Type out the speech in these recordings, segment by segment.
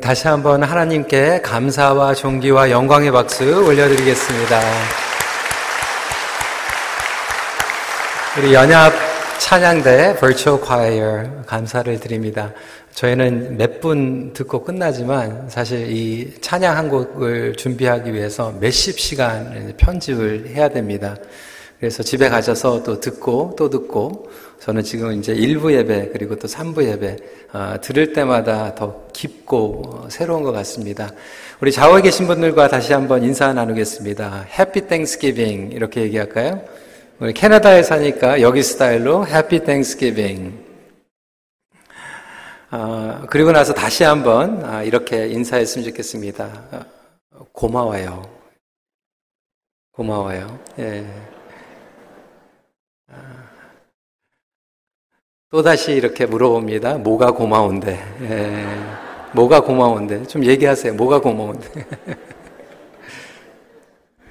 다시 한번 하나님께 감사와 존귀와 영광의 박수 올려드리겠습니다. 우리 연합 찬양대 Virtual Choir 감사를 드립니다. 저희는 몇 분 듣고 끝나지만 사실 이 찬양 한 곡을 준비하기 위해서 몇십 시간 편집을 해야 됩니다. 그래서 집에 가셔서 또 듣고 또 듣고 저는 지금 이제 1부 예배 그리고 또 3부 예배 어, 들을 때마다 더 깊고 어, 새로운 것 같습니다. 우리 좌우에 계신 분들과 다시 한번 인사 나누겠습니다. Happy Thanksgiving 이렇게 얘기할까요? 우리 캐나다에 사니까 여기 스타일로 Happy Thanksgiving 어, 그리고 나서 다시 한번 아, 이렇게 인사했으면 좋겠습니다. 어, 고마워요. 고마워요. 예. 또다시 이렇게 물어봅니다. 뭐가 고마운데? 예, 뭐가 고마운데? 좀 얘기하세요. 뭐가 고마운데?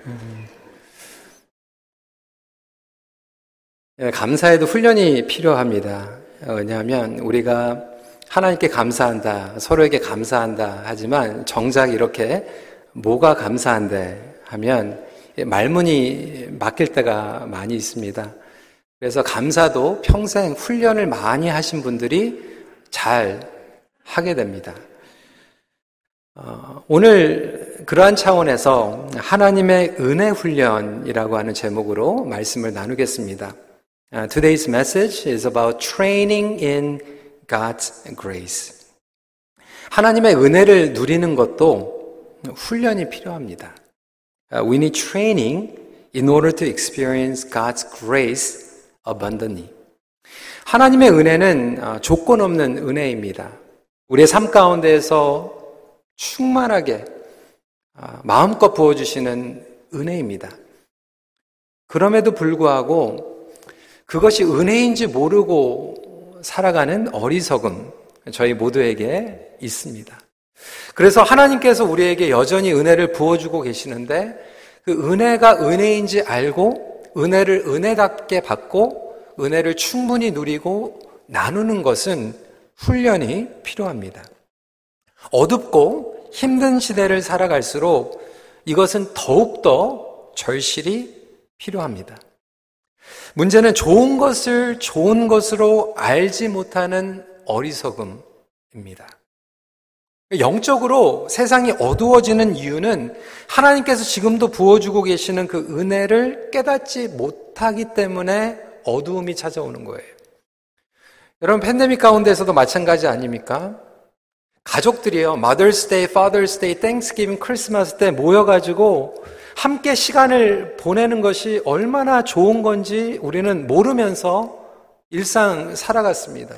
예, 감사에도 훈련이 필요합니다. 왜냐하면 우리가 하나님께 감사한다, 서로에게 감사한다 하지만 정작 이렇게 뭐가 감사한데 하면 말문이 막힐 때가 많이 있습니다. 그래서 감사도 평생 훈련을 많이 하신 분들이 잘 하게 됩니다. 어, 오늘 그러한 차원에서 하나님의 은혜 훈련이라고 하는 제목으로 말씀을 나누겠습니다. Uh, today's message is about training in God's grace. 하나님의 은혜를 누리는 것도 훈련이 필요합니다. Uh, we need training in order to experience God's grace abundantly. 하나님의 은혜는 어, 조건 없는 은혜입니다. 우리의 삶 가운데에서 충만하게 어, 마음껏 부어주시는 은혜입니다. 그럼에도 불구하고 그것이 은혜인지 모르고 살아가는 어리석음 저희 모두에게 있습니다. 그래서 하나님께서 우리에게 여전히 은혜를 부어주고 계시는데 그 은혜가 은혜인지 알고 은혜를 은혜답게 받고 은혜를 충분히 누리고 나누는 것은 훈련이 필요합니다. 어둡고 힘든 시대를 살아갈수록 이것은 더욱더 절실히 필요합니다. 문제는 좋은 것을 좋은 것으로 알지 못하는 어리석음입니다. 영적으로 세상이 어두워지는 이유는 하나님께서 지금도 부어주고 계시는 그 은혜를 깨닫지 못하기 때문에 어두움이 찾아오는 거예요. 여러분, 팬데믹 가운데서도 마찬가지 아닙니까? 가족들이요, Mother's Day, Father's Day, Thanksgiving, 크리스마스 때 모여가지고 함께 시간을 보내는 것이 얼마나 좋은 건지 우리는 모르면서 일상 살아갔습니다.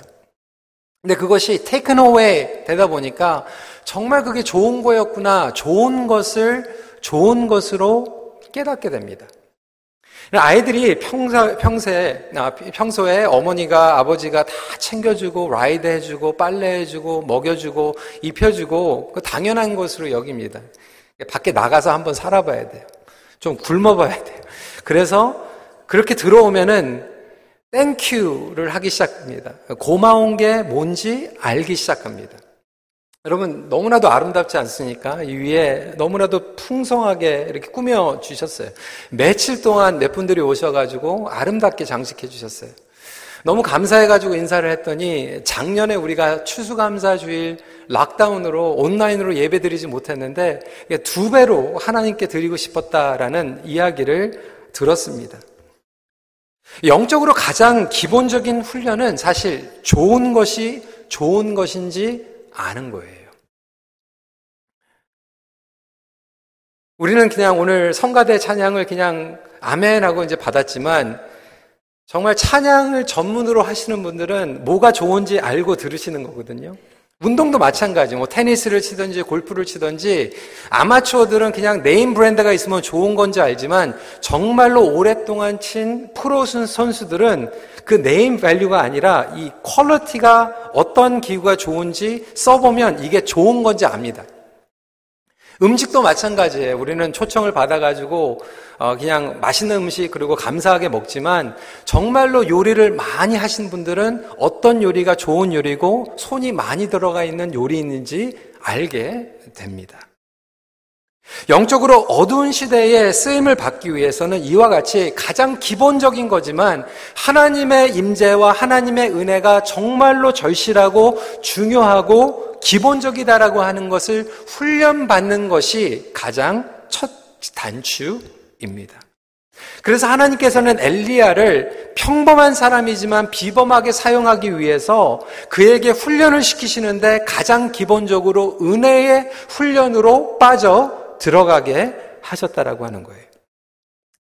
근데 그것이 taken away 되다 보니까 정말 그게 좋은 거였구나. 좋은 것을 좋은 것으로 깨닫게 됩니다. 아이들이 평소, 평소에, 아, 평소에 어머니가, 아버지가 다 챙겨주고, 라이드 해주고, 빨래 해주고, 먹여주고, 입혀주고, 그 당연한 것으로 여깁니다. 밖에 나가서 한번 살아봐야 돼요. 좀 굶어봐야 돼요. 그래서 그렇게 들어오면은 Thank you를 하기 시작합니다. 고마운 게 뭔지 알기 시작합니다. 여러분, 너무나도 아름답지 않습니까? 이 위에 너무나도 풍성하게 이렇게 꾸며 주셨어요. 며칠 동안 몇 분들이 오셔가지고 아름답게 장식해 주셨어요. 너무 감사해가지고 인사를 했더니 작년에 우리가 추수감사주일 lockdown으로 온라인으로 예배 드리지 못했는데 두 배로 하나님께 드리고 싶었다라는 이야기를 들었습니다. 영적으로 가장 기본적인 훈련은 사실 좋은 것이 좋은 것인지 아는 거예요. 우리는 그냥 오늘 성가대 찬양을 그냥 아멘하고 이제 받았지만 정말 찬양을 전문으로 하시는 분들은 뭐가 좋은지 알고 들으시는 거거든요. 운동도 마찬가지. 뭐 테니스를 치든지 골프를 치든지 아마추어들은 그냥 name brand가 있으면 좋은 건지 알지만 정말로 오랫동안 친 프로 선수들은 그 name value가 아니라 이 quality가 어떤 기구가 좋은지 써보면 이게 좋은 건지 압니다. 음식도 마찬가지예요. 우리는 초청을 받아가지고 어 그냥 맛있는 음식 그리고 감사하게 먹지만 정말로 요리를 많이 하신 분들은 어떤 요리가 좋은 요리고 손이 많이 들어가 있는 요리인지 알게 됩니다. 영적으로 어두운 시대에 쓰임을 받기 위해서는 이와 같이 가장 기본적인 거지만 하나님의 임재와 하나님의 은혜가 정말로 절실하고 중요하고 기본적이다라고 하는 것을 훈련받는 것이 가장 첫 단추입니다. 그래서 하나님께서는 엘리야를 평범한 사람이지만 비범하게 사용하기 위해서 그에게 훈련을 시키시는데 가장 기본적으로 은혜의 훈련으로 빠져 들어가게 하셨다라고 하는 거예요.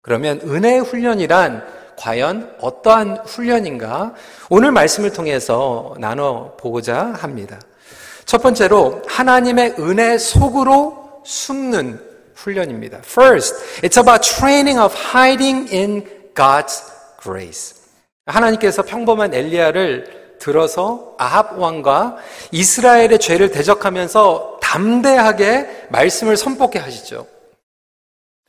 그러면 은혜의 훈련이란 과연 어떠한 훈련인가? 오늘 말씀을 통해서 나눠보고자 합니다. 첫 번째로 하나님의 은혜 속으로 숨는 훈련입니다. First, it's about training of hiding in God's grace. 하나님께서 평범한 엘리야를 들어서 아합 왕과 이스라엘의 죄를 대적하면서 담대하게 말씀을 선포케 하시죠.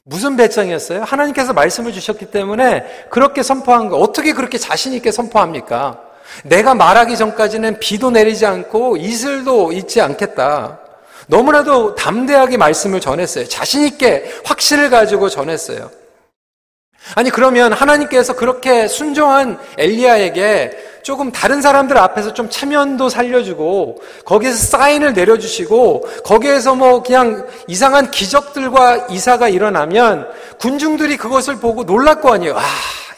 무슨 배짱이었어요? 하나님께서 말씀을 주셨기 때문에 그렇게 선포한 거 어떻게 그렇게 자신 있게 선포합니까? 내가 말하기 전까지는 비도 내리지 않고 이슬도 있지 않겠다. 너무나도 담대하게 말씀을 전했어요. 자신 있게 확신을 가지고 전했어요. 아니 그러면 하나님께서 그렇게 순종한 엘리야에게 조금 다른 사람들 앞에서 좀 체면도 살려주고 거기에서 사인을 내려주시고 거기에서 뭐 그냥 이상한 기적들과 이사가 일어나면 군중들이 그것을 보고 놀랄 거 아니에요. 아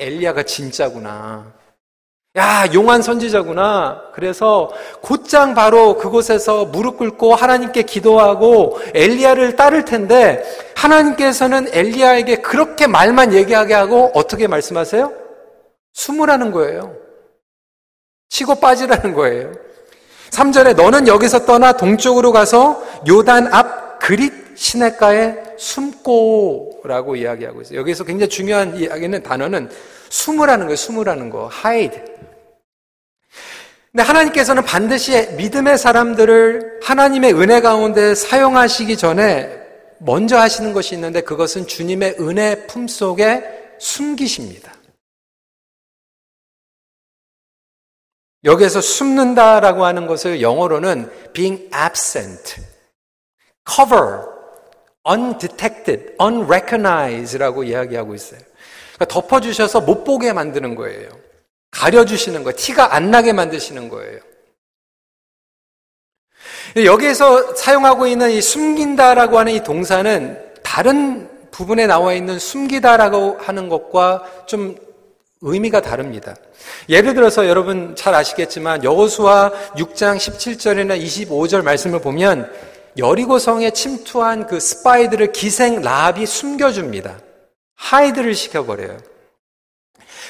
엘리야가 진짜구나. 야, 용한 선지자구나. 그래서 곧장 바로 그곳에서 무릎 꿇고 하나님께 기도하고 엘리야를 따를 텐데 하나님께서는 엘리야에게 그렇게 말만 얘기하게 하고 어떻게 말씀하세요? 숨으라는 거예요. 치고 빠지라는 거예요. 3절에 너는 여기서 떠나 동쪽으로 가서 요단 앞 그릿 시내가에 숨고라고 이야기하고 있어요. 여기서 굉장히 중요한 이야기는 단어는 숨으라는 거예요. 숨으라는 거. hide. 근데 하나님께서는 반드시 믿음의 사람들을 하나님의 은혜 가운데 사용하시기 전에 먼저 하시는 것이 있는데 그것은 주님의 은혜 품 속에 숨기십니다. 여기에서 숨는다라고 하는 것을 영어로는 being absent, cover, undetected, unrecognized라고 이야기하고 있어요. 그러니까 덮어주셔서 못 보게 만드는 거예요. 가려주시는 거예요. 티가 안 나게 만드시는 거예요. 여기에서 사용하고 있는 이 숨긴다라고 하는 이 동사는 다른 부분에 나와 있는 숨기다라고 하는 것과 좀 의미가 다릅니다. 예를 들어서 여러분 잘 아시겠지만 여호수아 6장 17절이나 25절 말씀을 보면 여리고성에 침투한 그 스파이들을 기생 라합이 숨겨줍니다. 하이드를 시켜버려요.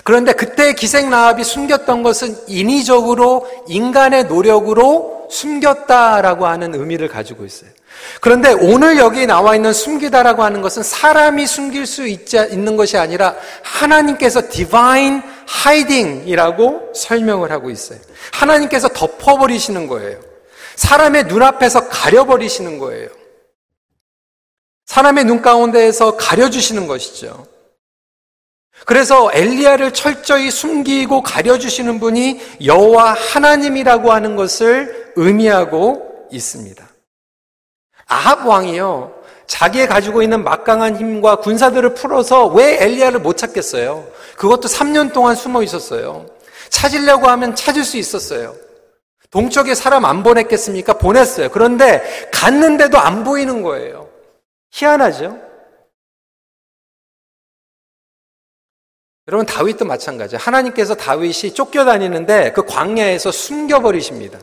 그런데 그때 기생 라합이 숨겼던 것은 인위적으로 인간의 노력으로 숨겼다라고 하는 의미를 가지고 있어요. 그런데 오늘 여기 나와 있는 숨기다라고 하는 것은 사람이 숨길 수 있지, 있는 것이 아니라 하나님께서 divine hiding이라고 설명을 하고 있어요. 하나님께서 덮어버리시는 거예요. 사람의 눈앞에서 가려버리시는 거예요. 사람의 눈 가운데에서 가려주시는 것이죠. 그래서 엘리야를 철저히 숨기고 가려주시는 분이 여호와 하나님이라고 하는 것을 의미하고 있습니다. 아합 왕이요. 자기의 가지고 있는 막강한 힘과 군사들을 풀어서 왜 엘리야를 못 찾겠어요? 그것도 3년 동안 숨어 있었어요. 찾으려고 하면 찾을 수 있었어요. 동쪽에 사람 안 보냈겠습니까? 보냈어요. 그런데 갔는데도 안 보이는 거예요. 희한하죠? 여러분 다윗도 마찬가지예요. 하나님께서 다윗이 쫓겨다니는데 그 광야에서 숨겨버리십니다.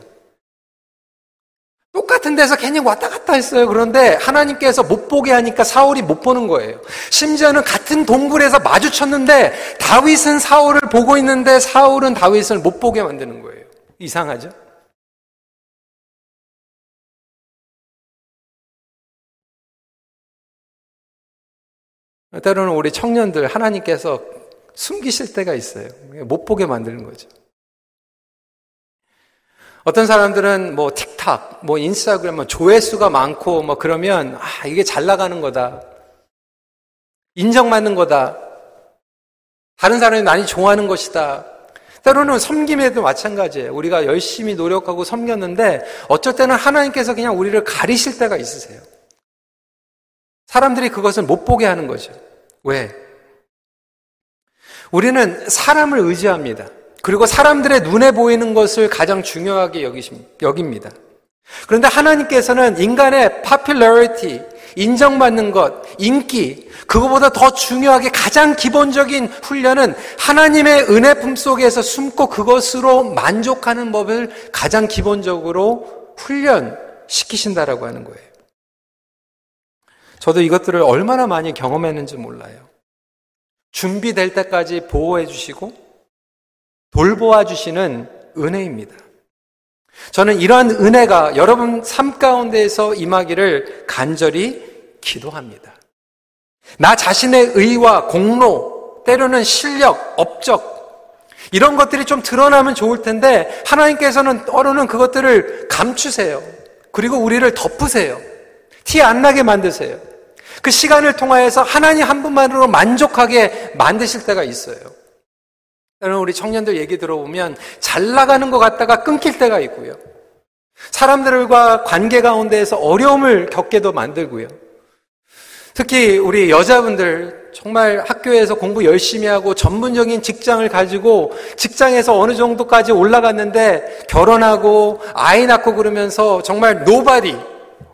똑같은 데서 괜히 왔다 갔다 했어요. 그런데 하나님께서 못 보게 하니까 사울이 못 보는 거예요. 심지어는 같은 동굴에서 마주쳤는데 다윗은 사울을 보고 있는데 사울은 다윗을 못 보게 만드는 거예요. 이상하죠? 때로는 우리 청년들 하나님께서 숨기실 때가 있어요. 못 보게 만드는 거죠. 어떤 사람들은 뭐 틱탁, 뭐 인스타그램, 뭐 조회수가 많고 뭐 그러면 아, 이게 잘 나가는 거다. 인정받는 거다. 다른 사람이 많이 좋아하는 것이다. 때로는 섬김에도 마찬가지예요. 우리가 열심히 노력하고 섬겼는데 어쩔 때는 하나님께서 그냥 우리를 가리실 때가 있으세요. 사람들이 그것을 못 보게 하는 거죠. 왜? 우리는 사람을 의지합니다. 그리고 사람들의 눈에 보이는 것을 가장 중요하게 여깁니다. 그런데 하나님께서는 인간의 popularity, 인정받는 것, 인기, 그거보다 더 중요하게 가장 기본적인 훈련은 하나님의 은혜 품 속에서 숨고 그것으로 만족하는 법을 가장 기본적으로 훈련시키신다라고 하는 거예요. 저도 이것들을 얼마나 많이 경험했는지 몰라요. 준비될 때까지 보호해 주시고 돌보아 주시는 은혜입니다. 저는 이러한 은혜가 여러분 삶 가운데에서 임하기를 간절히 기도합니다. 나 자신의 의와 공로, 때로는 실력, 업적, 이런 것들이 좀 드러나면 좋을 텐데 하나님께서는 때로는 그것들을 감추세요. 그리고 우리를 덮으세요. 티 안 나게 만드세요. 그 시간을 통하여서 하나님 한 분만으로 만족하게 만드실 때가 있어요. 여러분, 우리 청년들 얘기 들어보면 잘 나가는 것 같다가 끊길 때가 있고요. 사람들과 관계 가운데에서 어려움을 겪게도 만들고요. 특히 우리 여자분들 정말 학교에서 공부 열심히 하고 전문적인 직장을 가지고 직장에서 어느 정도까지 올라갔는데 결혼하고 아이 낳고 그러면서 정말 nobody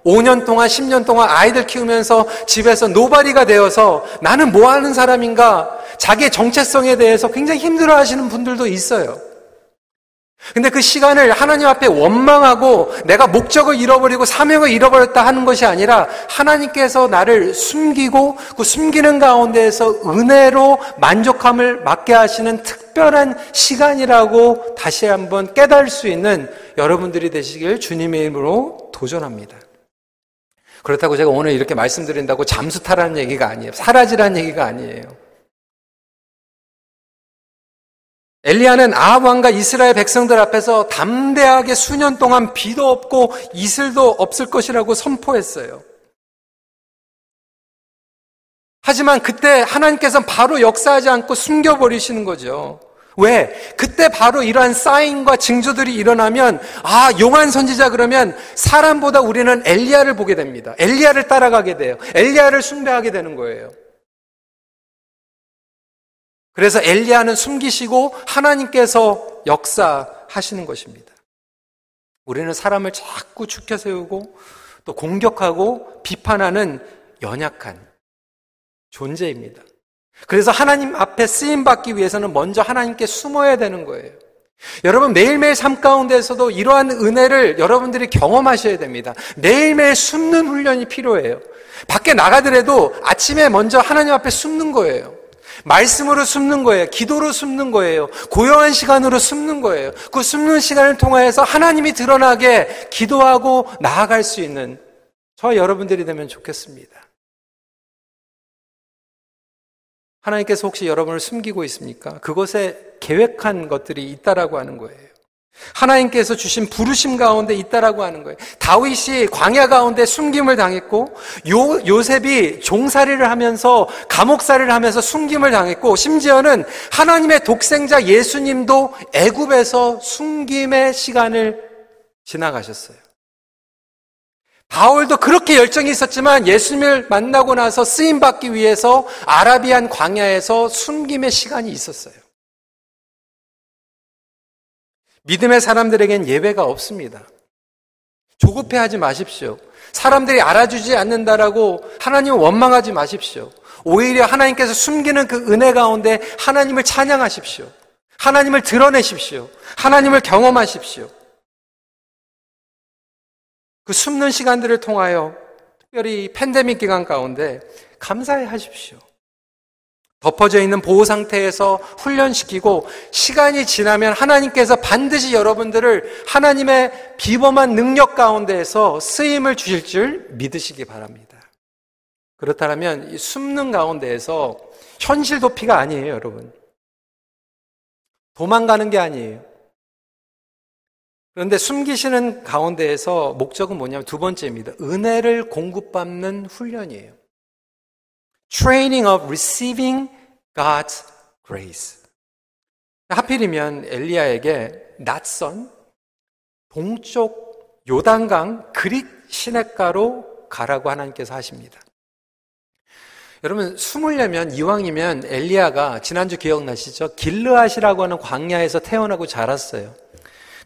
5년 동안, 10년 동안 아이들 키우면서 집에서 노바리가 되어서 나는 뭐 하는 사람인가 자기의 정체성에 대해서 굉장히 힘들어 하시는 분들도 있어요. 근데 그 시간을 하나님 앞에 원망하고 내가 목적을 잃어버리고 사명을 잃어버렸다 하는 것이 아니라 하나님께서 나를 숨기고 그 숨기는 가운데에서 은혜로 만족함을 맡게 하시는 특별한 시간이라고 다시 한번 깨달을 수 있는 여러분들이 되시길 주님의 이름으로 도전합니다. 그렇다고 제가 오늘 이렇게 말씀드린다고 잠수 타라는 얘기가 아니에요. 사라지라는 얘기가 아니에요. 엘리야는 아합 왕과 이스라엘 백성들 앞에서 담대하게 수년 동안 비도 없고 이슬도 없을 것이라고 선포했어요. 하지만 그때 하나님께서는 바로 역사하지 않고 숨겨버리시는 거죠. 왜? 그때 바로 이러한 사인과 징조들이 일어나면 아 용한 선지자 그러면 사람보다 우리는 엘리야를 보게 됩니다. 엘리야를 따라가게 돼요. 엘리야를 숭배하게 되는 거예요. 그래서 엘리야는 숨기시고 하나님께서 역사하시는 것입니다. 우리는 사람을 자꾸 축혀 세우고 또 공격하고 비판하는 연약한 존재입니다. 그래서 하나님 앞에 쓰임 받기 위해서는 먼저 하나님께 숨어야 되는 거예요. 여러분 매일매일 삶 가운데서도 이러한 은혜를 여러분들이 경험하셔야 됩니다. 매일매일 숨는 훈련이 필요해요. 밖에 나가더라도 아침에 먼저 하나님 앞에 숨는 거예요. 말씀으로 숨는 거예요. 기도로 숨는 거예요. 고요한 시간으로 숨는 거예요. 그 숨는 시간을 통하여서 하나님이 드러나게 기도하고 나아갈 수 있는 저 여러분들이 되면 좋겠습니다. 하나님께서 혹시 여러분을 숨기고 있습니까? 그것에 계획한 것들이 있다라고 하는 거예요. 하나님께서 주신 부르심 가운데 있다라고 하는 거예요. 다윗이 광야 가운데 숨김을 당했고 요 요셉이 종살이를 하면서 감옥살이를 하면서 숨김을 당했고 심지어는 하나님의 독생자 예수님도 애굽에서 숨김의 시간을 지나가셨어요. 바울도 그렇게 열정이 있었지만 예수님을 만나고 나서 쓰임 받기 위해서 아라비안 광야에서 숨김의 시간이 있었어요. 믿음의 사람들에겐 예외가 없습니다. 조급해 하지 마십시오. 사람들이 알아주지 않는다라고 하나님을 원망하지 마십시오. 오히려 하나님께서 숨기는 그 은혜 가운데 하나님을 찬양하십시오. 하나님을 드러내십시오. 하나님을 경험하십시오. 그 숨는 시간들을 통하여 특별히 팬데믹 기간 가운데 감사해 하십시오. 덮어져 있는 보호 상태에서 훈련시키고 시간이 지나면 하나님께서 반드시 여러분들을 하나님의 비범한 능력 가운데에서 쓰임을 주실 줄 믿으시기 바랍니다. 그렇다면 이 숨는 가운데에서 현실 도피가 아니에요, 여러분. 도망가는 게 아니에요. 그런데 숨기시는 가운데에서 목적은 뭐냐면 두 번째입니다. 은혜를 공급받는 훈련이에요. Training of receiving God's grace. 하필이면 엘리야에게 낯선 동쪽 요단강 그릿 시냇가로 가라고 하나님께서 하십니다. 여러분 숨으려면 이왕이면 엘리야가 지난주 기억나시죠? 길르앗이라고 하는 광야에서 태어나고 자랐어요.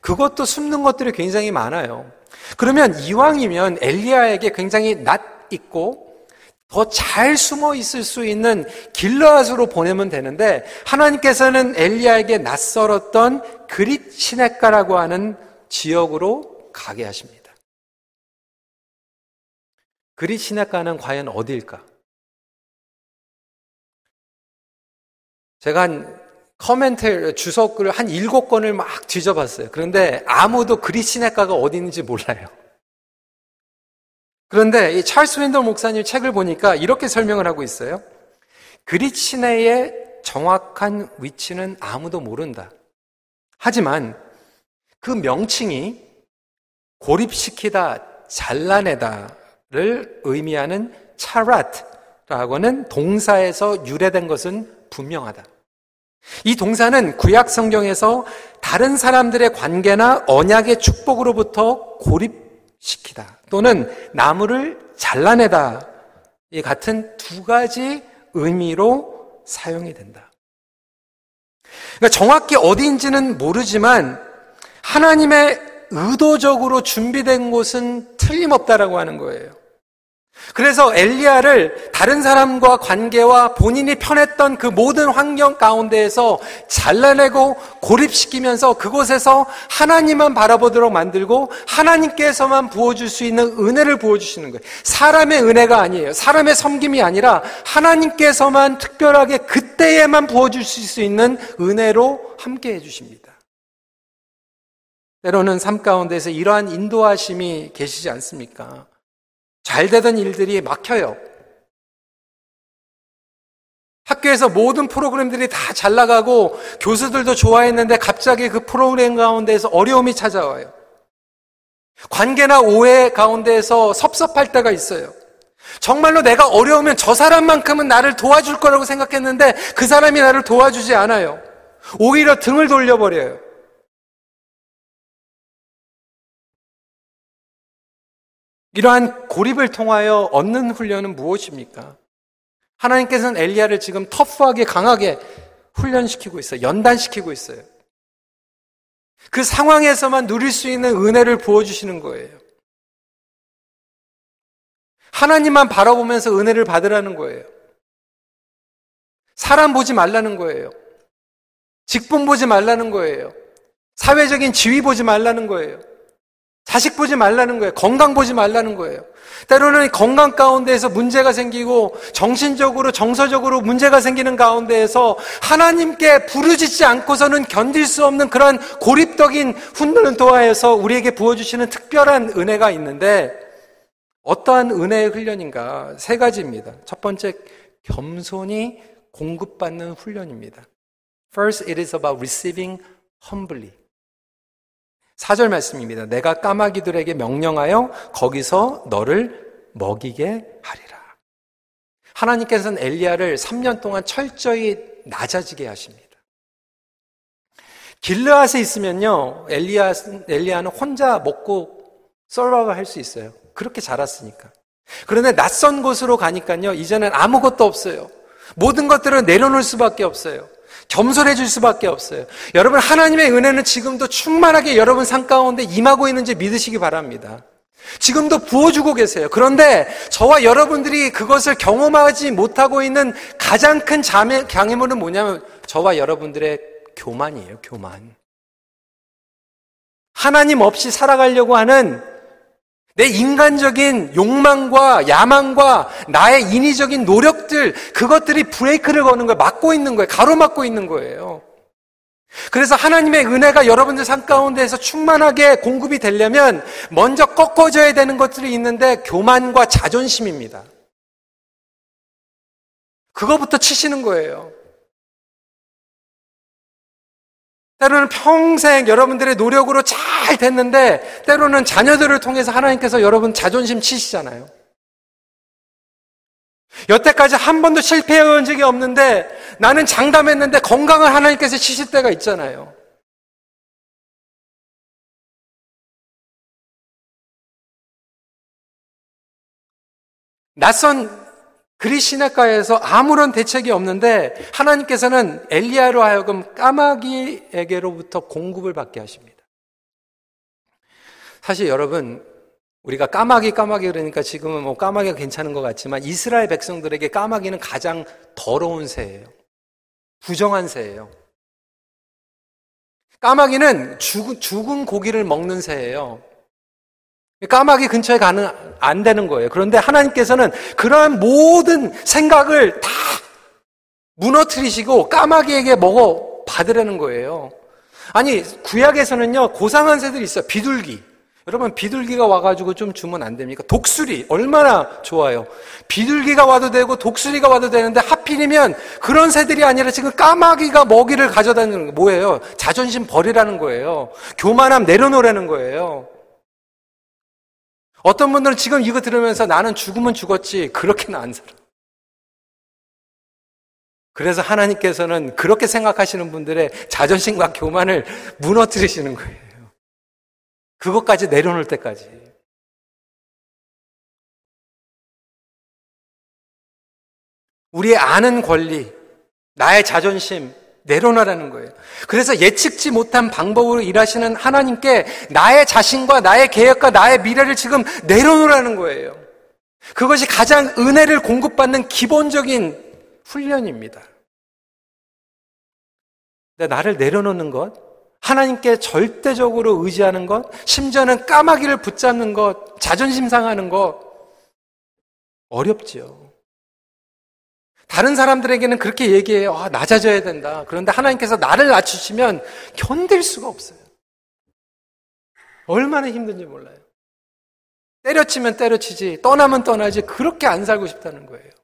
그것도 숨는 것들이 굉장히 많아요. 그러면 이왕이면 엘리야에게 굉장히 낯 있고 더 잘 숨어 있을 수 있는 길르앗으로 보내면 되는데 하나님께서는 엘리야에게 낯설었던 그릿 시냇가라고 하는 지역으로 가게 하십니다. 그릿 시냇가는 과연 어디일까? 제가 한 커멘트 주석을 한 일곱 권을 막 뒤져봤어요. 그런데 아무도 그리스 시내가가 어디 있는지 몰라요. 그런데 이 찰스 윈더 목사님 책을 보니까 이렇게 설명을 하고 있어요. 그리스 시내의 정확한 위치는 아무도 모른다. 하지만 그 명칭이 고립시키다, 잘라내다를 의미하는 차라트라고는 동사에서 유래된 것은 분명하다. 이 동사는 구약 성경에서 다른 사람들의 관계나 언약의 축복으로부터 고립시키다 또는 나무를 잘라내다 이 같은 두 가지 의미로 사용이 된다. 그러니까 정확히 어디인지는 모르지만 하나님의 의도적으로 준비된 곳은 틀림없다라고 하는 거예요. 그래서 엘리야를 다른 사람과 관계와 본인이 편했던 그 모든 환경 가운데에서 잘라내고 고립시키면서 그곳에서 하나님만 바라보도록 만들고 하나님께서만 부어줄 수 있는 은혜를 부어주시는 거예요. 사람의 은혜가 아니에요. 사람의 섬김이 아니라 하나님께서만 특별하게 그때에만 부어줄 수 있는 은혜로 함께 해주십니다. 때로는 삶 가운데서 이러한 인도하심이 계시지 않습니까? 잘 되던 일들이 막혀요. 학교에서 모든 프로그램들이 다 잘 나가고 교수들도 좋아했는데 갑자기 그 프로그램 가운데에서 어려움이 찾아와요. 관계나 오해 가운데에서 섭섭할 때가 있어요. 정말로 내가 어려우면 저 사람만큼은 나를 도와줄 거라고 생각했는데 그 사람이 나를 도와주지 않아요. 오히려 등을 돌려버려요. 이러한 고립을 통하여 얻는 훈련은 무엇입니까? 하나님께서는 엘리야를 지금 터프하게 강하게 훈련시키고 있어요. 연단시키고 있어요. 그 상황에서만 누릴 수 있는 은혜를 부어주시는 거예요. 하나님만 바라보면서 은혜를 받으라는 거예요. 사람 보지 말라는 거예요. 직분 보지 말라는 거예요. 사회적인 지위 보지 말라는 거예요. 자식 보지 말라는 거예요. 건강 보지 말라는 거예요. 때로는 건강 가운데에서 문제가 생기고 정신적으로 정서적으로 문제가 생기는 가운데에서 하나님께 부르짖지 않고서는 견딜 수 없는 그런 고립적인 훈련을 통하여서 우리에게 부어주시는 특별한 은혜가 있는데 어떠한 은혜의 훈련인가? 세 가지입니다. 첫 번째, 겸손히 공급받는 훈련입니다. First, it is about receiving humbly. 4절 말씀입니다. 내가 까마귀들에게 명령하여 거기서 너를 먹이게 하리라. 하나님께서는 엘리야를 3년 동안 철저히 낮아지게 하십니다. 길르앗에 있으면요, 엘리야, 엘리야는 혼자 먹고 썰바가 할 수 있어요. 그렇게 자랐으니까. 그런데 낯선 곳으로 가니까요, 이제는 아무것도 없어요. 모든 것들을 내려놓을 수밖에 없어요. 겸손해질 수밖에 없어요. 여러분, 하나님의 은혜는 지금도 충만하게 여러분 삶 가운데 임하고 있는지 믿으시기 바랍니다. 지금도 부어주고 계세요. 그런데 저와 여러분들이 그것을 경험하지 못하고 있는 가장 큰 장애, 장애물은 뭐냐면 저와 여러분들의 교만이에요, 교만. 하나님 없이 살아가려고 하는 내 인간적인 욕망과 야망과 나의 인위적인 노력들, 그것들이 브레이크를 거는 거예요. 막고 있는 거예요. 가로막고 있는 거예요. 그래서 하나님의 은혜가 여러분들 삶 가운데에서 충만하게 공급이 되려면 먼저 꺾어져야 되는 것들이 있는데 교만과 자존심입니다. 그거부터 치시는 거예요. 때로는 평생 여러분들의 노력으로 잘 됐는데 때로는 자녀들을 통해서 하나님께서 여러분 자존심 치시잖아요. 여태까지 한 번도 실패해 온 적이 없는데 나는 장담했는데 건강을 하나님께서 치실 때가 있잖아요. 낯선 그리시네가에서 아무런 대책이 없는데 하나님께서는 엘리야로 하여금 까마귀에게로부터 공급을 받게 하십니다. 사실 여러분 우리가 까마귀 까마귀 그러니까 지금은 뭐 까마귀가 괜찮은 것 같지만 이스라엘 백성들에게 까마귀는 가장 더러운 새예요. 부정한 새예요. 까마귀는 죽, 죽은 고기를 먹는 새예요. 까마귀 근처에 가는 안 되는 거예요. 그런데 하나님께서는 그러한 모든 생각을 다 무너뜨리시고 까마귀에게 먹어 받으라는 거예요. 아니 구약에서는요 고상한 새들이 있어요. 비둘기. 여러분 비둘기가 와가지고 좀 주면 안 됩니까? 독수리 얼마나 좋아요. 비둘기가 와도 되고 독수리가 와도 되는데 하필이면 그런 새들이 아니라 지금 까마귀가 먹이를 가져다니는 거 뭐예요? 자존심 버리라는 거예요. 교만함 내려놓으라는 거예요. 어떤 분들은 지금 이거 들으면서 나는 죽으면 죽었지 그렇게는 안 살아. 그래서 하나님께서는 그렇게 생각하시는 분들의 자존심과 교만을 무너뜨리시는 거예요. 그것까지 내려놓을 때까지. 우리의 아는 권리, 나의 자존심, 내려놔라는 거예요. 그래서 예측지 못한 방법으로 일하시는 하나님께 나의 자신과 나의 계획과 나의 미래를 지금 내려놓으라는 거예요. 그것이 가장 은혜를 공급받는 기본적인 훈련입니다. 근데 나를 내려놓는 것, 하나님께 절대적으로 의지하는 것, 심지어는 까마귀를 붙잡는 것, 자존심 상하는 것, 어렵지요. 다른 사람들에게는 그렇게 얘기해요. 아, 낮아져야 된다. 그런데 하나님께서 나를 낮추시면 견딜 수가 없어요. 얼마나 힘든지 몰라요. 때려치면 때려치지, 떠나면 떠나지, 그렇게 안 살고 싶다는 거예요.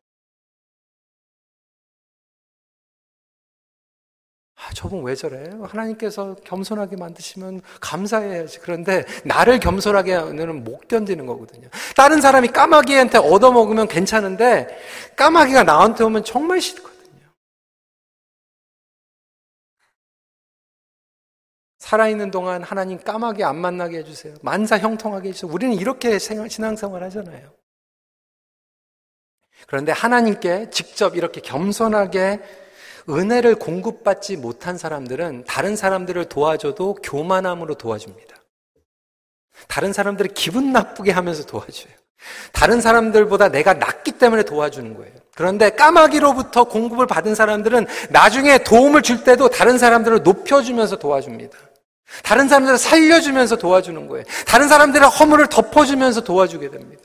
저분 왜 저래? 하나님께서 겸손하게 만드시면 감사해야지. 그런데 나를 겸손하게 하면 못 견디는 거거든요. 다른 사람이 까마귀한테 얻어먹으면 괜찮은데 까마귀가 나한테 오면 정말 싫거든요. 살아있는 동안 하나님 까마귀 안 만나게 해주세요. 만사 형통하게 해주세요. 우리는 이렇게 신앙생활 하잖아요. 그런데 하나님께 직접 이렇게 겸손하게 은혜를 공급받지 못한 사람들은 다른 사람들을 도와줘도 교만함으로 도와줍니다. 다른 사람들을 기분 나쁘게 하면서 도와줘요. 다른 사람들보다 내가 낫기 때문에 도와주는 거예요. 그런데 까마귀로부터 공급을 받은 사람들은 나중에 도움을 줄 때도 다른 사람들을 높여주면서 도와줍니다. 다른 사람들을 살려주면서 도와주는 거예요. 다른 사람들의 허물을 덮어주면서 도와주게 됩니다.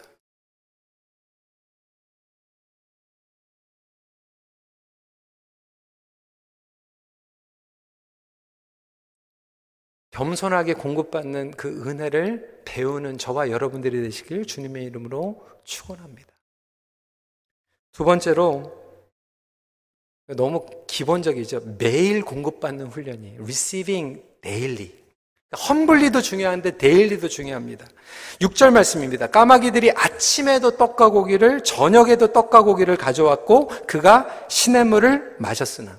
겸손하게 공급받는 그 은혜를 배우는 저와 여러분들이 되시길 주님의 이름으로 축원합니다. 두 번째로 너무 기본적이죠. 매일 공급받는 훈련이 receiving daily. 험블리도 중요한데 데일리도 중요합니다. 6절 말씀입니다. 까마귀들이 아침에도 떡과 고기를 저녁에도 떡과 고기를 가져왔고 그가 시냇물을 마셨으나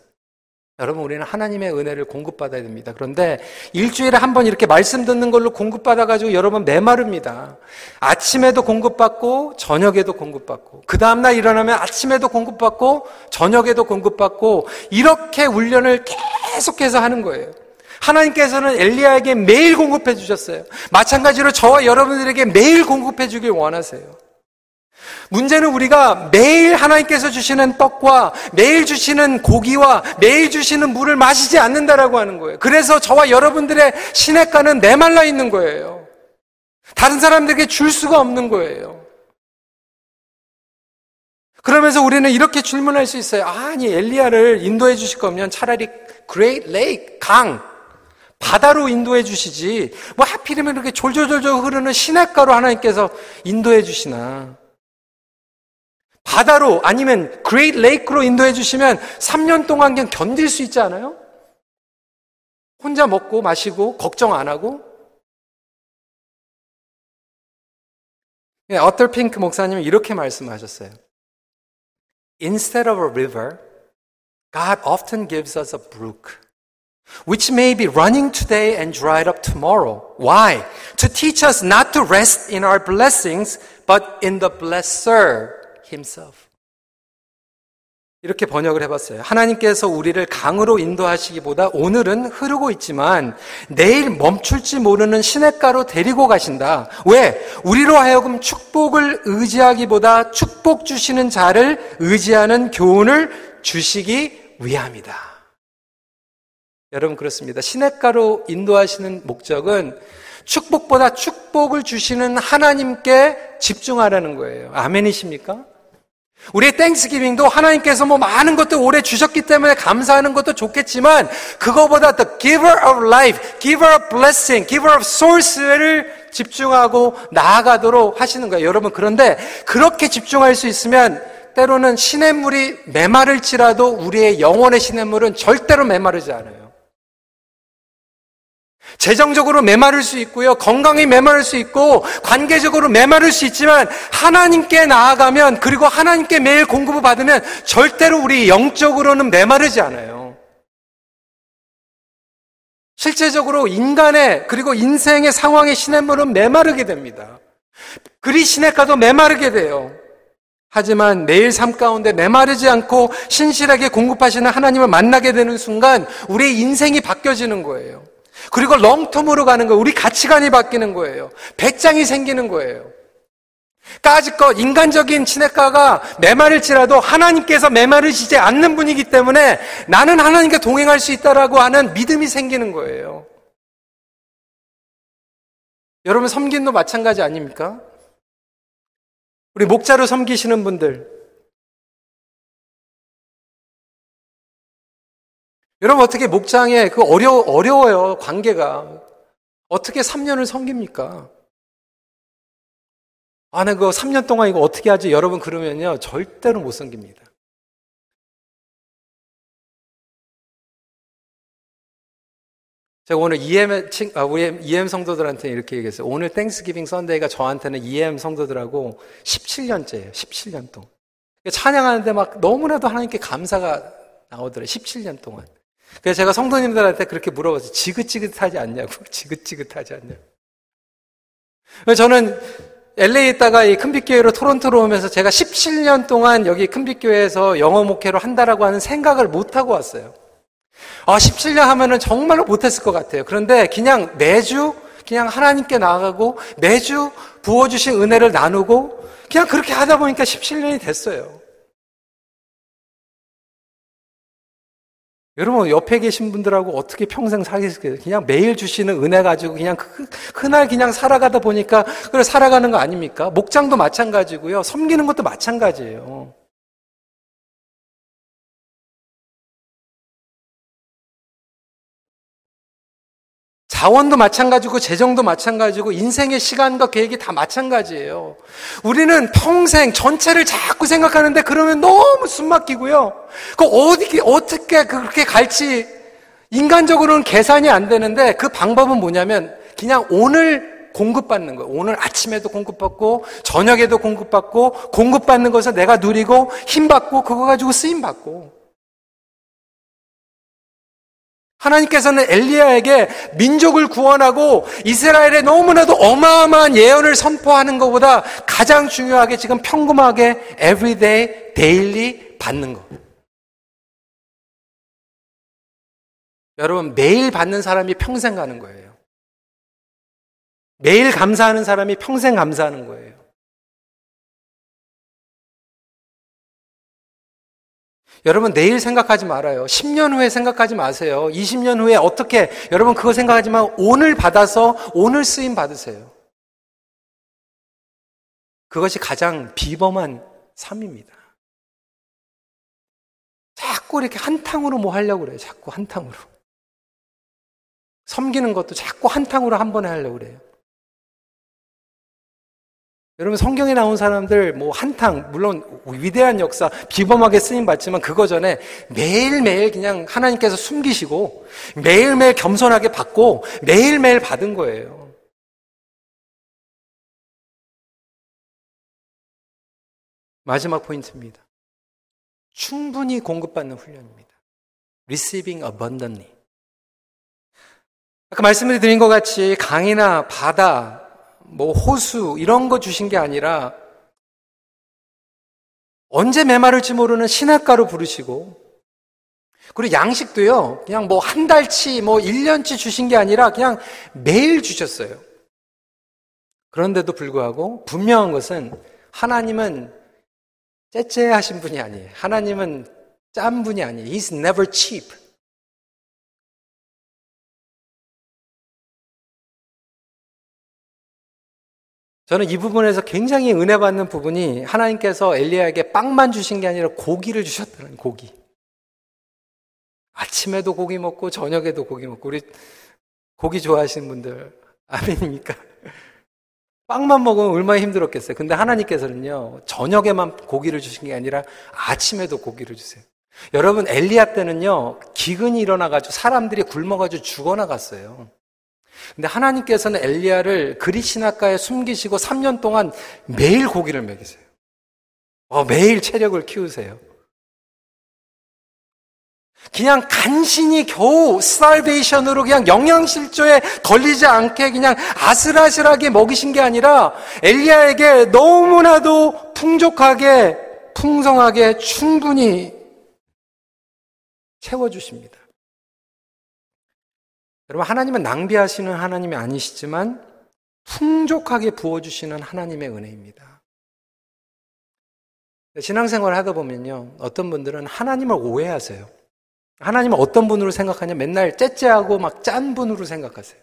여러분, 우리는 하나님의 은혜를 공급받아야 됩니다. 그런데 일주일에 한 번 이렇게 말씀 듣는 걸로 공급받아가지고 여러분 메마릅니다. 아침에도 공급받고, 저녁에도 공급받고, 그 다음날 일어나면 아침에도 공급받고, 저녁에도 공급받고, 이렇게 훈련을 계속해서 하는 거예요. 하나님께서는 엘리야에게 매일 공급해 주셨어요. 마찬가지로 저와 여러분들에게 매일 공급해 주길 원하세요. 문제는 우리가 매일 하나님께서 주시는 떡과 매일 주시는 고기와 매일 주시는 물을 마시지 않는다라고 하는 거예요. 그래서 저와 여러분들의 시냇가는 메말라 있는 거예요. 다른 사람들에게 줄 수가 없는 거예요. 그러면서 우리는 이렇게 질문할 수 있어요. 아니, 엘리야를 인도해 주실 거면 차라리 Great Lake, 강, 바다로 인도해 주시지. 뭐 하필이면 이렇게 졸졸졸졸 흐르는 시냇가로 하나님께서 인도해 주시나. 바다로 아니면 Great Lake로 인도해 주시면 3년 동안 그냥 견딜 수 있지 않아요? 혼자 먹고 마시고 걱정 안 하고 네, 어떨 핑크 목사님은 이렇게 말씀하셨어요. instead of a river, God often gives us a brook, which may be running today and dried up tomorrow. Why? To teach us not to rest in our blessings, but in the blesser himself. 이렇게 번역을 해봤어요. 하나님께서 우리를 강으로 인도하시기보다 오늘은 흐르고 있지만 내일 멈출지 모르는 시냇가로 데리고 가신다. 왜? 우리로 하여금 축복을 의지하기보다 축복 주시는 자를 의지하는 교훈을 주시기 위함이다. 여러분 그렇습니다. 시냇가로 인도하시는 목적은 축복보다 축복을 주시는 하나님께 집중하라는 거예요. 아멘이십니까? 우리의 땡스기빙도 하나님께서 뭐 많은 것들 오래 주셨기 때문에 감사하는 것도 좋겠지만 그거보다 the giver of life, giver of blessing, giver of source를 집중하고 나아가도록 하시는 거예요. 여러분 그런데 그렇게 집중할 수 있으면 때로는 시냇물이 메마를지라도 우리의 영혼의 시냇물은 절대로 메마르지 않아요. 재정적으로 메마를 수 있고요. 건강이 메마를 수 있고 관계적으로 메마를 수 있지만 하나님께 나아가면 그리고 하나님께 매일 공급을 받으면 절대로 우리 영적으로는 메마르지 않아요. 실제적으로 인간의 그리고 인생의 상황의 시냇물은 메마르게 됩니다. 그리 시냇가도 메마르게 돼요. 하지만 매일 삶 가운데 메마르지 않고 신실하게 공급하시는 하나님을 만나게 되는 순간 우리의 인생이 바뀌어지는 거예요. 그리고 롱텀으로 가는 거예요. 우리 가치관이 바뀌는 거예요. 배짱이 생기는 거예요. 까짓것 인간적인 친해가가 메마를지라도 하나님께서 메마르시지 않는 분이기 때문에 나는 하나님과 동행할 수 있다라고 하는 믿음이 생기는 거예요. 여러분 섬긴도 마찬가지 아닙니까? 우리 목자로 섬기시는 분들 여러분 어떻게 목장에 그 어려 어려워요 관계가 어떻게 3년을 섬깁니까? 아, 나 그거 3년 동안 이거 어떻게 하지? 여러분 그러면요 절대로 못 섬깁니다. 제가 오늘 EM, 아, 우리 EM 성도들한테 이렇게 얘기했어요. 오늘 Thanksgiving Sunday가 저한테는 EM 성도들하고 17년째예요. 17년 동안. 찬양하는데 막 너무나도 하나님께 감사가 나오더래요. 17년 동안. 그래서 제가 성도님들한테 그렇게 물어봤어요. 지긋지긋하지 않냐고. 지긋지긋하지 않냐고. 저는 LA에 있다가 이 큰빛교회로 토론토로 오면서 제가 17년 동안 여기 큰빛교회에서 영어 목회로 한다라고 하는 생각을 못하고 왔어요. 아, 17년 하면은 정말로 못했을 것 같아요. 그런데 그냥 매주 그냥 하나님께 나아가고 매주 부어주신 은혜를 나누고 그냥 그렇게 하다 보니까 17년이 됐어요. 여러분 옆에 계신 분들하고 어떻게 평생 살겠어요? 그냥 매일 주시는 은혜 가지고 그냥 그, 그날 그냥 살아가다 보니까 그래 살아가는 거 아닙니까? 목장도 마찬가지고요. 섬기는 것도 마찬가지예요. 자원도 마찬가지고 재정도 마찬가지고 인생의 시간과 계획이 다 마찬가지예요. 우리는 평생 전체를 자꾸 생각하는데 그러면 너무 숨 막히고요. 그 어디 어떻게 그렇게 갈지 인간적으로는 계산이 안 되는데 그 방법은 뭐냐면 그냥 오늘 공급받는 거예요. 오늘 아침에도 공급받고 저녁에도 공급받고 공급받는 것을 내가 누리고 힘 받고 그거 가지고 쓰임 받고 하나님께서는 엘리야에게 민족을 구원하고 이스라엘에 너무나도 어마어마한 예언을 선포하는 것보다 가장 중요하게 지금 평범하게 everyday, daily 받는 것. 여러분, 매일 받는 사람이 평생 가는 거예요. 매일 감사하는 사람이 평생 감사하는 거예요. 여러분 내일 생각하지 말아요. 10년 후에 생각하지 마세요. 20년 후에 어떻게 여러분 그거 생각하지만 오늘 받아서 오늘 쓰임 받으세요. 그것이 가장 비범한 삶입니다. 자꾸 이렇게 한탕으로 뭐 하려고 그래요. 자꾸 한탕으로. 섬기는 것도 자꾸 한탕으로 한 번에 하려고 그래요. 여러분 성경에 나온 사람들 뭐 한탕 물론 위대한 역사 비범하게 쓰임 받지만 그거 전에 매일매일 그냥 하나님께서 숨기시고 매일매일 겸손하게 받고 매일매일 받은 거예요. 마지막 포인트입니다. 충분히 공급받는 훈련입니다. receiving abundantly. 아까 말씀을 드린 것 같이 강이나 바다, 뭐 호수 이런 거 주신 게 아니라 언제 메마를지 모르는 신학가로 부르시고 그리고 양식도요. 그냥 뭐 한 달치 뭐 1년치 주신 게 아니라 그냥 매일 주셨어요. 그런데도 불구하고 분명한 것은 하나님은 째째하신 분이 아니에요. 하나님은 짠 분이 아니에요. He's never cheap. 저는 이 부분에서 굉장히 은혜 받는 부분이 하나님께서 엘리야에게 빵만 주신 게 아니라 고기를 주셨다는 고기. 아침에도 고기 먹고 저녁에도 고기 먹고 우리 고기 좋아하시는 분들 아멘입니까? 빵만 먹으면 얼마나 힘들었겠어요. 근데 하나님께서는요 저녁에만 고기를 주신 게 아니라 아침에도 고기를 주세요. 여러분 엘리야 때는요 기근이 일어나가지고 사람들이 굶어가지고 죽어나갔어요. 근데 하나님께서는 엘리야를 그리시나가에 숨기시고 3년 동안 매일 고기를 먹이세요. 어, 매일 체력을 키우세요. 그냥 간신히 겨우 스타베이션으로 그냥 영양실조에 걸리지 않게 그냥 아슬아슬하게 먹이신 게 아니라 엘리야에게 너무나도 풍족하게 풍성하게 충분히 채워주십니다. 여러분, 하나님은 낭비하시는 하나님이 아니시지만 풍족하게 부어주시는 하나님의 은혜입니다. 신앙생활 하다 보면요. 어떤 분들은 하나님을 오해하세요. 하나님을 어떤 분으로 생각하냐? 맨날 째째하고 막 짠 분으로 생각하세요.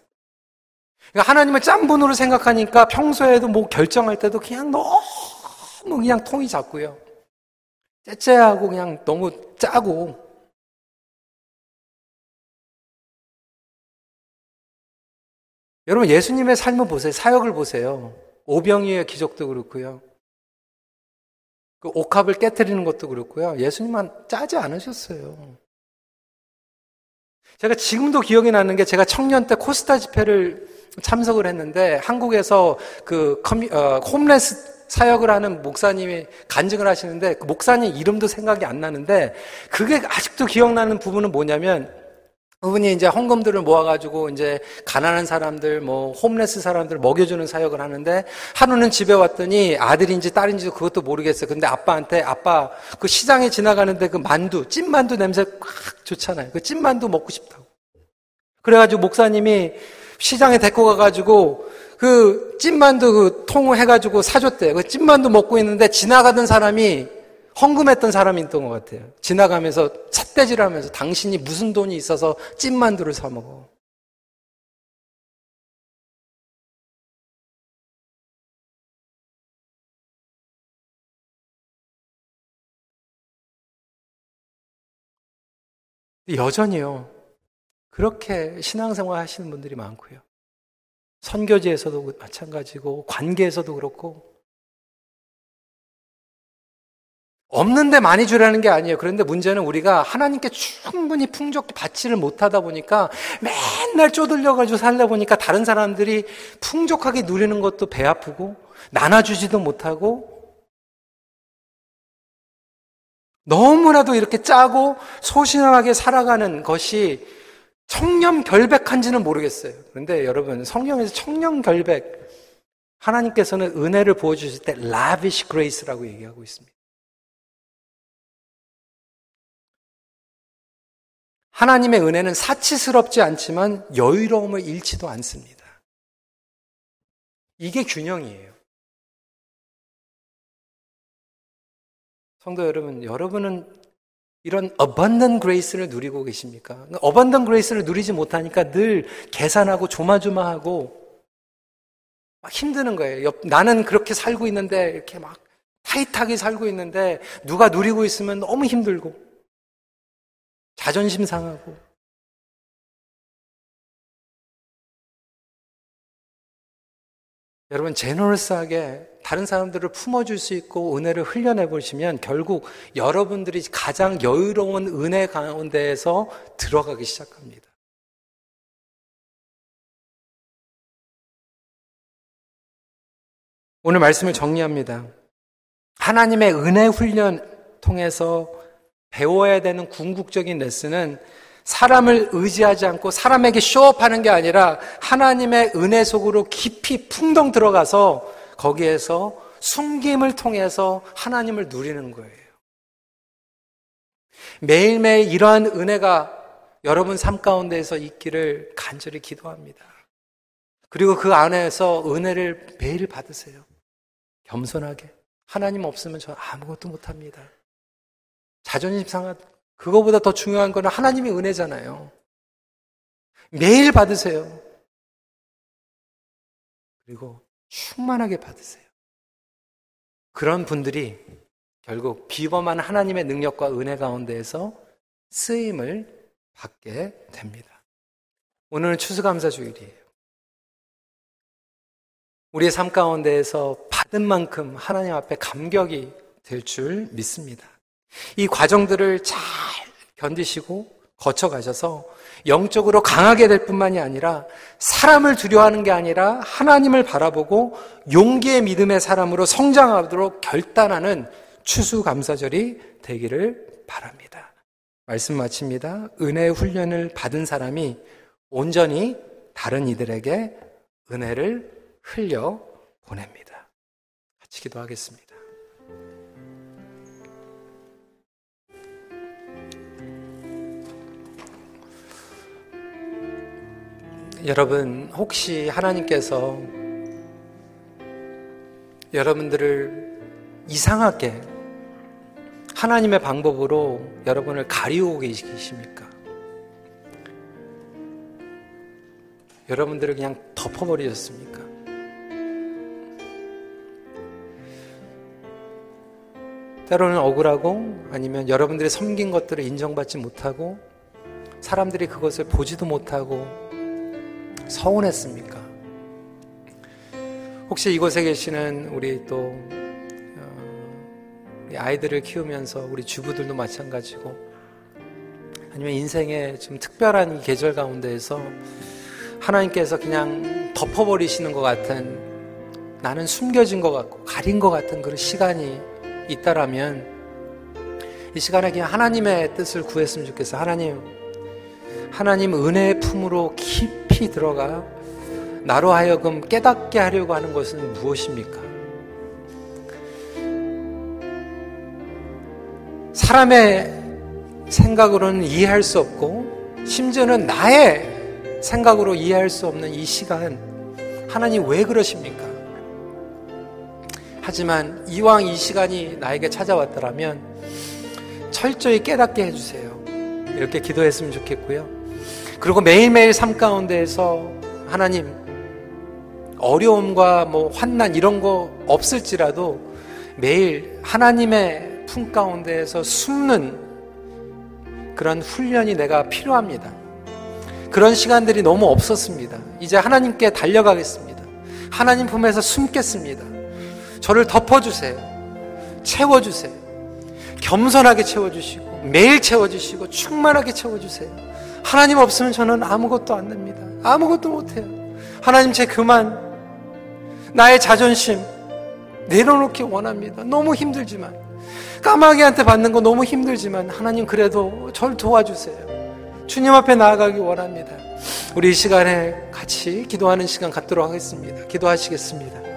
그러니까 하나님을 짠 분으로 생각하니까 평소에도 뭐 결정할 때도 그냥 너무 그냥 통이 작고요. 째째하고 그냥 너무 짜고 여러분 예수님의 삶을 보세요. 사역을 보세요. 오병이의 기적도 그렇고요. 그 옥합을 깨뜨리는 것도 그렇고요. 예수님만 짜지 않으셨어요. 제가 지금도 기억이 나는 게 제가 청년 때 코스타 집회를 참석을 했는데 한국에서 그 커미, 어, 홈레스 사역을 하는 목사님이 간증을 하시는데 그 목사님 이름도 생각이 안 나는데 그게 아직도 기억나는 부분은 뭐냐면 그분이 이제 헌금들을 모아가지고 이제 가난한 사람들, 뭐 홈레스 사람들 먹여주는 사역을 하는데 하루는 집에 왔더니 아들인지 딸인지 그것도 모르겠어요. 근데 아빠한테 아빠 그 시장에 지나가는데 그 만두, 찐만두 냄새 꽉 좋잖아요. 그 찐만두 먹고 싶다고. 그래가지고 목사님이 시장에 데리고 가가지고 그 찐만두 그 통을 해가지고 사줬대요. 그 찐만두 먹고 있는데 지나가던 사람이 헌금했던 사람이 있던 것 같아요. 지나가면서 삿대질 하면서 당신이 무슨 돈이 있어서 찐만두를 사먹어. 여전히요. 그렇게 신앙생활 하시는 분들이 많고요. 선교지에서도 마찬가지고, 관계에서도 그렇고, 없는데 많이 주라는 게 아니에요. 그런데 문제는 우리가 하나님께 충분히 풍족히 받지를 못하다 보니까 맨날 쪼들려가지고 살다 보니까 다른 사람들이 풍족하게 누리는 것도 배 아프고 나눠주지도 못하고 너무나도 이렇게 짜고 소신하게 살아가는 것이 청렴 결백한지는 모르겠어요. 그런데 여러분 성경에서 청렴 결백 하나님께서는 은혜를 부어주실 때 lavish grace라고 얘기하고 있습니다. 하나님의 은혜는 사치스럽지 않지만 여유로움을 잃지도 않습니다. 이게 균형이에요. 성도 여러분, 여러분은 이런 abundant grace를 누리고 계십니까? abundant grace를 누리지 못하니까 늘 계산하고 조마조마하고 막 힘드는 거예요. 나는 그렇게 살고 있는데 이렇게 막 타이트하게 살고 있는데 누가 누리고 있으면 너무 힘들고 자존심 상하고 여러분 제너럴스하게 다른 사람들을 품어줄 수 있고 은혜를 흘려내 보시면 결국 여러분들이 가장 여유로운 은혜 가운데에서 들어가기 시작합니다. 오늘 말씀을 정리합니다. 하나님의 은혜 훈련 통해서 배워야 되는 궁극적인 레슨은 사람을 의지하지 않고 사람에게 쇼업하는 게 아니라 하나님의 은혜 속으로 깊이 풍덩 들어가서 거기에서 숨김을 통해서 하나님을 누리는 거예요. 매일매일 이러한 은혜가 여러분 삶 가운데에서 있기를 간절히 기도합니다. 그리고 그 안에서 은혜를 매일 받으세요. 겸손하게. 하나님 없으면 저 아무것도 못합니다. 자존심 상하, 그거보다 더 중요한 거는 하나님의 은혜잖아요. 매일 받으세요. 그리고 충만하게 받으세요. 그런 분들이 결국 비범한 하나님의 능력과 은혜 가운데에서 쓰임을 받게 됩니다. 오늘은 추수감사 주일이에요. 우리의 삶 가운데에서 받은 만큼 하나님 앞에 감격이 될 줄 믿습니다. 이 과정들을 잘 견디시고 거쳐가셔서 영적으로 강하게 될 뿐만이 아니라 사람을 두려워하는 게 아니라 하나님을 바라보고 용기의 믿음의 사람으로 성장하도록 결단하는 추수감사절이 되기를 바랍니다. 말씀 마칩니다. 은혜의 훈련을 받은 사람이 온전히 다른 이들에게 은혜를 흘려 보냅니다. 같이 기도하겠습니다. 여러분, 혹시 하나님께서 여러분들을 이상하게 하나님의 방법으로 여러분을 가리우고 계십니까? 여러분들을 그냥 덮어버리셨습니까? 때로는 억울하고 아니면 여러분들이 섬긴 것들을 인정받지 못하고 사람들이 그것을 보지도 못하고 서운했습니까? 혹시 이곳에 계시는 우리 또 어, 우리 아이들을 키우면서 우리 주부들도 마찬가지고 아니면 인생의 좀 특별한 계절 가운데에서 하나님께서 그냥 덮어버리시는 것 같은 나는 숨겨진 것 같고 가린 것 같은 그런 시간이 있다라면 이 시간에 그냥 하나님의 뜻을 구했으면 좋겠어. 하나님, 하나님 은혜의 품으로 깊이 들어가 나로 하여금 깨닫게 하려고 하는 것은 무엇입니까? 사람의 생각으로는 이해할 수 없고 심지어는 나의 생각으로 이해할 수 없는 이 시간 하나님 왜 그러십니까? 하지만 이왕 이 시간이 나에게 찾아왔더라면 철저히 깨닫게 해주세요. 이렇게 기도했으면 좋겠고요. 그리고 매일매일 삶 가운데에서 하나님 어려움과 뭐 환난 이런 거 없을지라도 매일 하나님의 품 가운데에서 숨는 그런 훈련이 내가 필요합니다. 그런 시간들이 너무 없었습니다. 이제 하나님께 달려가겠습니다. 하나님 품에서 숨겠습니다. 저를 덮어주세요. 채워주세요. 겸손하게 채워주시고, 매일 채워주시고, 충만하게 채워주세요. 하나님 없으면 저는 아무것도 안 됩니다. 아무것도 못해요. 하나님 제 그만, 나의 자존심 내려놓기 원합니다. 너무 힘들지만. 까마귀한테 받는 거 너무 힘들지만, 하나님 그래도 절 도와주세요. 주님 앞에 나아가기 원합니다. 우리 이 시간에 같이 기도하는 시간 갖도록 하겠습니다. 기도하시겠습니다.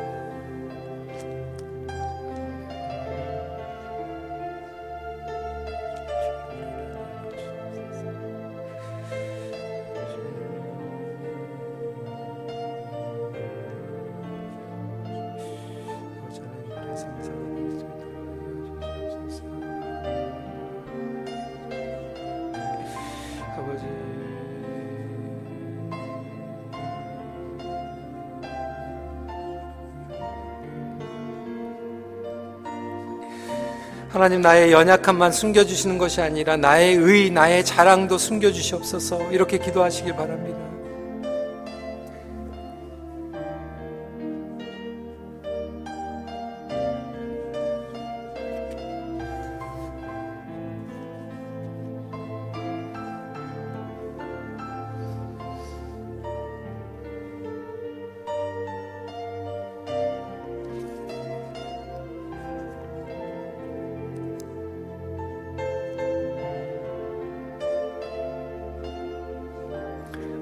하나님 나의 연약함만 숨겨주시는 것이 아니라 나의 의, 나의 자랑도 숨겨주시옵소서 이렇게 기도하시길 바랍니다.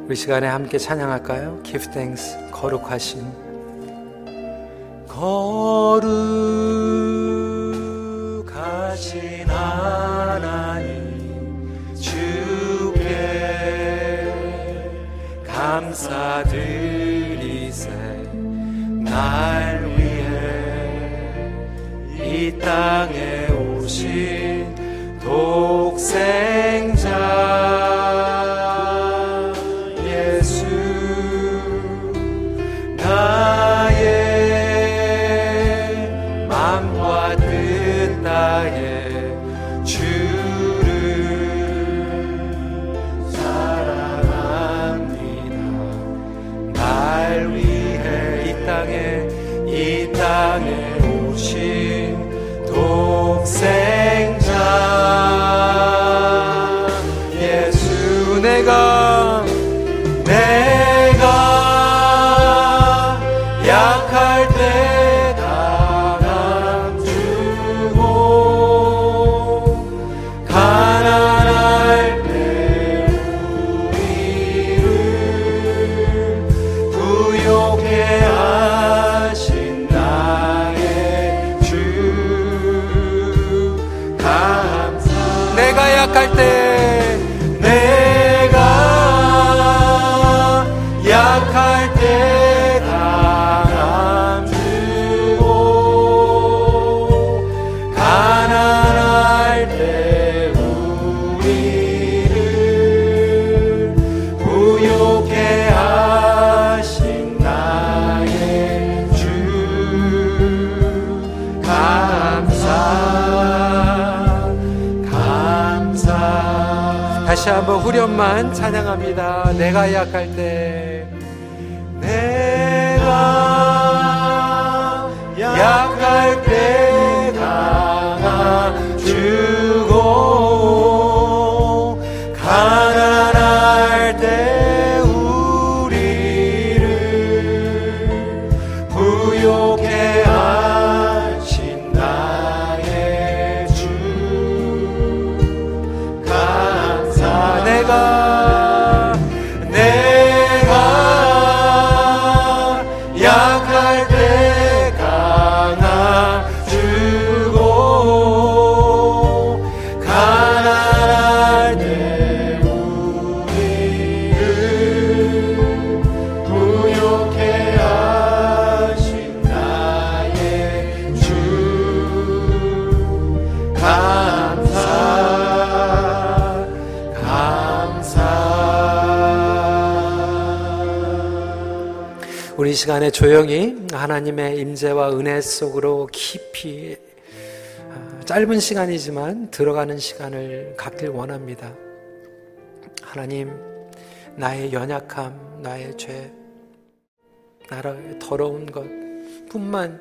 우리 시간에 함께 찬양할까요? Give thanks, 거룩하신 거룩 시간에 조용히 하나님의 임재와 은혜 속으로 깊이 아, 짧은 시간이지만 들어가는 시간을 갖길 원합니다. 하나님, 나의 연약함, 나의 죄, 나의 더러운 것 뿐만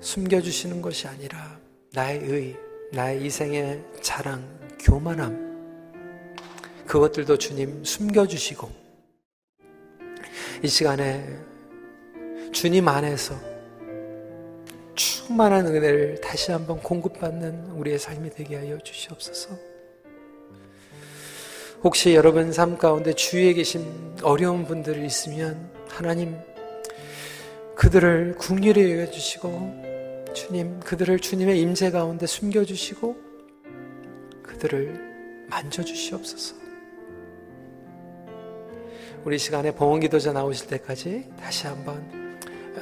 숨겨주시는 것이 아니라 나의 의, 나의 이생의 자랑, 교만함, 그것들도 주님 숨겨주시고 이 시간에 주님 안에서 충만한 은혜를 다시 한번 공급받는 우리의 삶이 되게 하여 주시옵소서. 혹시 여러분 삶 가운데 주위에 계신 어려운 분들이 있으면 하나님 그들을 국리를 여겨 주시고 주님 그들을 주님의 임재 가운데 숨겨 주시고 그들을 만져 주시옵소서. 우리 시간에 봉헌 기도자 나오실 때까지 다시 한번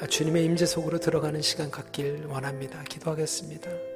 주님의 임재 속으로 들어가는 시간 갖길 원합니다. 기도하겠습니다.